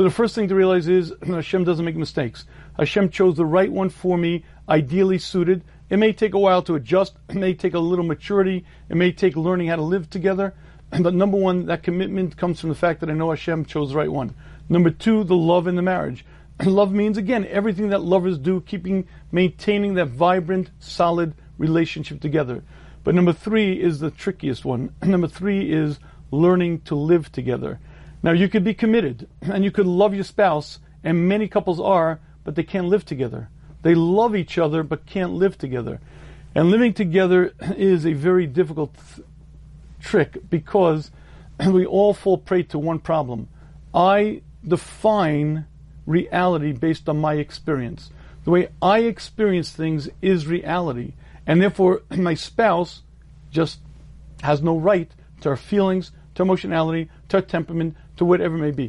So the first thing to realize is Hashem doesn't make mistakes. Hashem chose the right one for me, ideally suited. It may take a while to adjust. It may take a little maturity. It may take learning how to live together. But number one, that commitment comes from the fact that I know Hashem chose the right one. Number two, the love in the marriage. love means again everything that lovers do, keeping, maintaining that vibrant, solid relationship together. But number three is the trickiest one. number three is learning to live together. Now you could be committed and you could love your spouse, and many couples are, but they can't live together. They love each other but can't live together. And living together is a very difficult th- trick because we all fall prey to one problem. I define reality based on my experience. The way I experience things is reality. And therefore, my spouse just has no right to our feelings, to emotionality, to our temperament, to whatever it may be.